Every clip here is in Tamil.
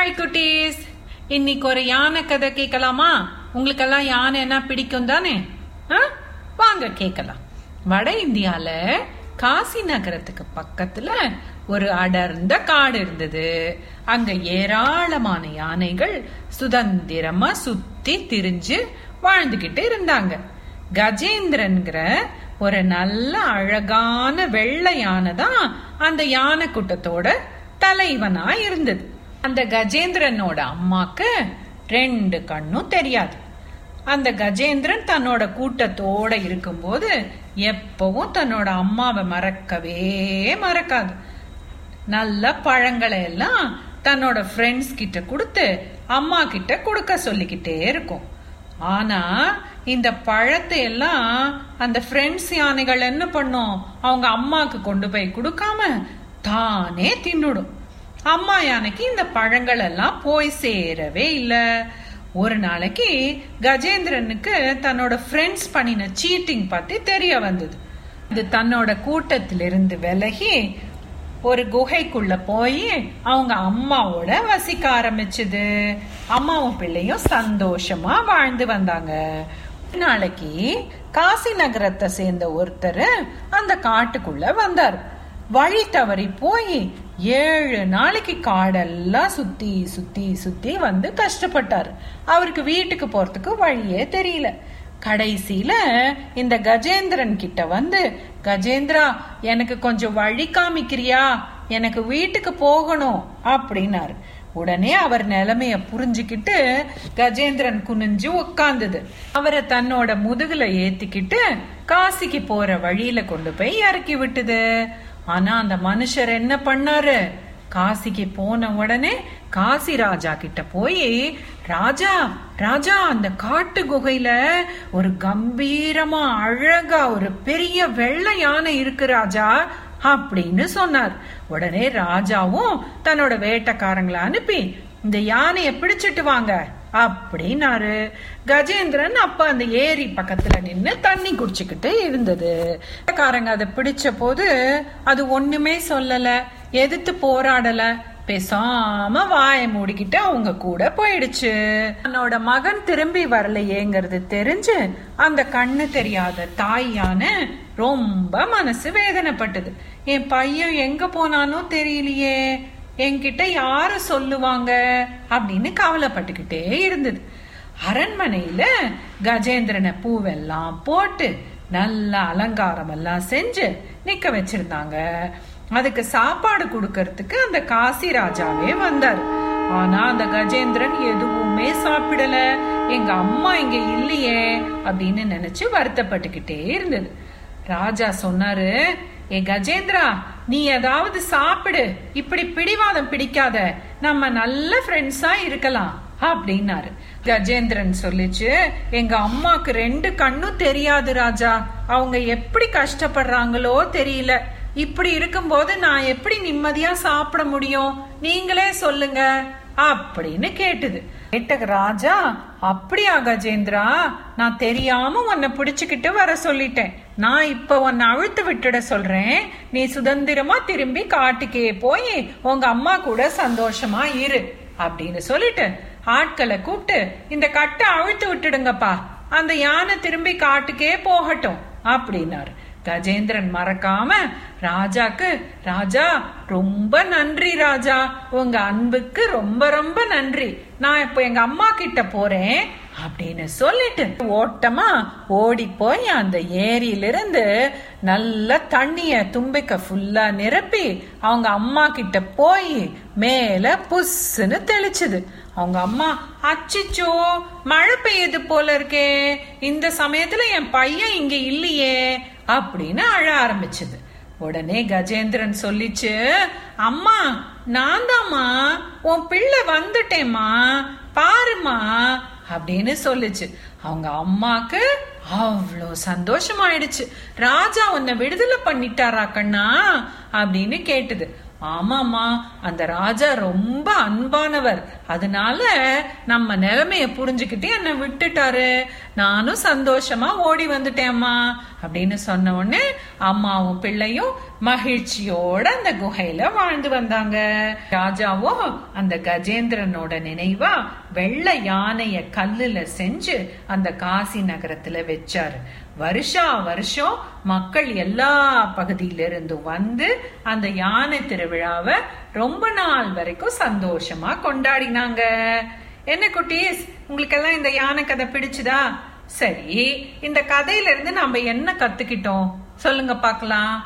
ஹாய் குட்டீஸ். இன்னைக்கு ஒரு யானை கதை கேட்கலாமா? உங்களுக்கெல்லாம் யானைன்னா பிடிக்கும் தானே? வாங்க கேட்கலாம். வட இந்தியால காசி நகரத்துக்கு பக்கத்துல ஒரு அடர்ந்த காடு இருந்தது. அங்க ஏராளமான யானைகள் சுதந்திரமா சுத்தி திரிஞ்சு வாழ்ந்துகிட்டு இருந்தாங்க. கஜேந்திரன்கிற ஒரு நல்ல அழகான வெள்ளை யானை தான் அந்த யானை கூட்டத்தோட தலைவனா இருந்தது. அந்த கஜேந்திரனோட அம்மாக்கு ரெண்டு கண்ணும் தெரியாது. அந்த கஜேந்திரன் தன்னோட கூட்டத்தோட இருக்கும்போது எப்பவும் தன்னோட அம்மாவை மறக்கவே மறக்காது. நல்ல பழங்களை எல்லாம் தன்னோட ஃப்ரெண்ட்ஸ் கிட்ட கொடுத்து அம்மா கிட்ட கொடுக்க சொல்லிக்கிட்டே இருக்கும். ஆனா இந்த பழத்தை எல்லாம் அந்த ஃப்ரெண்ட்ஸ் யானைகள் என்ன பண்ணும்? அவங்க அம்மாக்கு கொண்டு போய் கொடுக்காம தானே தின்னுடும். அம்மா யானைக்கு இந்த பழங்கள் எல்லாம் போய் சேரவே இல்ல. ஒரு நாளைக்கு கஜேந்திரனுக்கு தன்னோட ஃப்ரெண்ட்ஸ் பண்ணின சீட்டிங் பத்தி தெரிய வந்தது. இது தன்னோட கூட்டத்திலிருந்து விலகி ஒரு குகைக்குள்ள போய் அவங்க அம்மாவோட வசிக்க ஆரம்பிச்சது. அம்மாவும் பிள்ளையும் சந்தோஷமா வாழ்ந்து வந்தாங்க. நாளைக்கு காசி நகரத்தை சேர்ந்த ஒருத்தர் அந்த காட்டுக்குள்ள வந்தார். வழி தவறி போய் ஏழு நாளைக்கு காடெல்லாம் சுத்தி சுத்தி சுத்தி வந்து கஷ்டப்பட்டார். அவருக்கு வீட்டுக்கு போறதுக்கு வழியே தெரியல. கடைசியில இந்த கஜேந்திரன் கிட்ட வந்து கஜேந்திரா எனக்கு கொஞ்சம் வழி காமிக்கிறியா? எனக்கு வீட்டுக்கு போகணும் அப்படின்னாரு. உடனே அவர் நிலைமைய புரிஞ்சுக்கிட்டு கஜேந்திரன் குனிஞ்சு உட்கார்ந்தது அவரை தன்னோட முதுகுல ஏத்திக்கிட்டு காசிக்கு போற வழியில கொண்டு போய் இறக்கி விட்டுது. ஆனா அந்த மனுஷர் என்ன பண்ணாரு? காசிக்கு போன உடனே காசி ராஜா கிட்ட போய் ராஜா ராஜா அந்த காட்டு குகையில ஒரு கம்பீரமா அழகா ஒரு பெரிய வெள்ளை யானை இருக்கு ராஜா அப்படின்னு சொன்னார். உடனே ராஜாவும் தன்னோட வேட்டைக்காரங்களை அனுப்பி இந்த யானைய பிடிச்சிட்டு வாங்க அப்படின்னாரு. கஜேந்திரன் அப்ப அந்த ஏரி பக்கத்துல நின்னு தண்ணி குடிச்சுக்கிட்டு இருந்தது. காரங்க அதை பிடிச்ச போது அது ஒண்ணுமே சொல்லல. எதிர்த்து போராடல. பேசாம வாய மூடிக்கிட்டு அவங்க கூட போயிடுச்சு. தன்னோட மகன் திரும்பி வரலையேங்கிறது தெரிஞ்சு அந்த கண்ணு தெரியாத தாயான ரொம்ப மனசு வேதனைப்பட்டது. என் பையன் எங்க போனானோ தெரியலையே. என்கிட்ட யாரு சொல்லுவாங்க அப்படின்னு கவலைப்பட்டுக்கிட்டே இருந்தது. அரண்மனையில கஜேந்திரனை பூவெல்லாம் போட்டு நல்ல அலங்காரம் எல்லாம் செஞ்சு நிக்க வச்சிருந்தாங்க. அதுக்கு சாப்பாடு கொடுக்கறதுக்கு அந்த காசி ராஜாவே வந்தார். ஆனா அந்த கஜேந்திரன் எதுவுமே சாப்பிடல. எங்க அம்மா இங்க இல்லையே அப்படின்னு நினைச்சு வருத்தப்பட்டுக்கிட்டே இருந்தது. ராஜா சொன்னாரு ஏ கஜேந்திரா நீ ஏதாவது சாப்பிடு. இப்படி பிடிவாதம் பிடிக்காத. நம்ம நல்ல ஃப்ரெண்ட்ஸா இருக்கலாம் அப்படின்னாரு. கஜேந்திரன் சொல்லிச்சு எங்க அம்மாக்கு ரெண்டு கண்ணும் தெரியாது ராஜா. அவங்க எப்படி கஷ்டப்படுறாங்களோ தெரியல. இப்படி இருக்கும்போது நான் எப்படி நிம்மதியா சாப்பிட முடியும்? நீங்களே சொல்லுங்க. அப்படின்னு கேட்டுது. கேட்ட ராஜா அப்படியா கஜேந்திரா நான் தெரியாம உன்னை பிடிச்சுக்கிட்டு வர சொல்லிட்டேன். நான் இப்ப உன்னை அழுத்து விட்டுட சொல்றேன். நீ சுதந்திரமா திரும்பி காட்டுக்கே போய் உங்க அம்மா கூட சந்தோஷமா இரு அப்படின்னு சொல்லிட்டு ஆட்களை கூப்பிட்டு இந்த கட்டை அழுத்து விட்டுடுங்கப்பா. அந்த யானை திரும்பி காட்டுக்கே போகட்டும் அப்படின்னாரு. கஜேந்திரன் மறக்காம ராஜாக்கு ராஜா ரொம்ப நன்றி ராஜா. உங்க அன்புக்கு ரொம்ப ரொம்ப நன்றி. நான் இப்ப எங்க அம்மா கிட்ட போறேன் அப்படின்னு சொல்லிட்டு ஓட்டமா ஓடி போய் அந்த ஏரியிலிருந்து நல்ல தண்ணிய தும்பிக்க ஃபுல்லா நிரப்பி அவங்க அம்மா கிட்ட போய் மேல புஸ்ஸுன்னு தெளிச்சுது. அவங்க அம்மா அச்சிச்சோ மழை பெய்யுது போல இருக்கே. இந்த சமயத்துல என் பையன் இங்க இல்லையே அப்படின்னு அழ ஆரம்பிச்சது. உடனே கஜேந்திரன் சொல்லிச்சு அம்மா நான் தாம்மா உன் பிள்ளை வந்துட்டேம்மா பாருமா அப்படின்னு சொல்லுச்சு. அவங்க அம்மாக்கு அவ்வளோ சந்தோஷமாயிடுச்சு. ராஜா உன்னை விடுதலை பண்ணிட்டாரா கண்ணா? அப்படின்னு கேட்டுது. ஆமாமா அந்த ராஜா ரொம்ப அன்பானவர். அதனால நம்ம நிலைமைய புரிஞ்சுக்கிட்டு என்ன விட்டுட்டாரு. நானும் சந்தோஷமா ஓடி வந்துட்டேம்மா அப்படின்னு சொன்ன உடனே அம்மாவும் பிள்ளையும் மகிழ்ச்சியோட அந்த குகையில வாழ்ந்து வந்தாங்க. ராஜாவும் அந்த கஜேந்திரனோட நினைவா வெள்ளை யானைய கல்லுல செஞ்சு அந்த காசி நகரத்துல வச்சாரு. வருஷா வருஷம் மக்கள் எல்லா பகுதியிலிருந்து வந்து அந்த யானை திருவிழாவை ரொம்ப நாள் வரைக்கும் சந்தோஷமா கொண்டாடினாங்க. என்ன குட்டீஸ் உங்களுக்கெல்லாம் இந்த யானை கதை பிடிச்சுதா? சரி இந்த கதையில இருந்து நம்ம என்ன கத்துக்கிட்டோம்? சொல்லுங்க பார்க்கலாம்.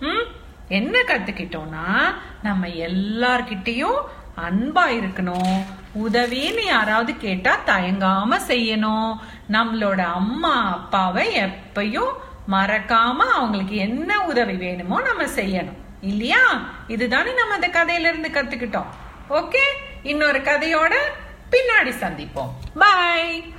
ம்? என்ன கத்துக்கிட்டோம்னா நம்ம எல்லார்கிட்டயும் அன்பா இருக்கணும். உதவின்னு யாராவது கேட்டா தயங்காம செய்யணும். நம்மளோட அம்மா அப்பாவை எப்பயும் மறக்காம அவங்களுக்கு என்ன உதவி வேணுமோ நம்ம செய்யணும். இல்லையா? இதுதானே நம்ம அந்த கதையில இருந்து கத்துக்கிட்டோம். ஓகே இன்னொரு கதையோட பின்னாடி சந்திப்போம். பாய்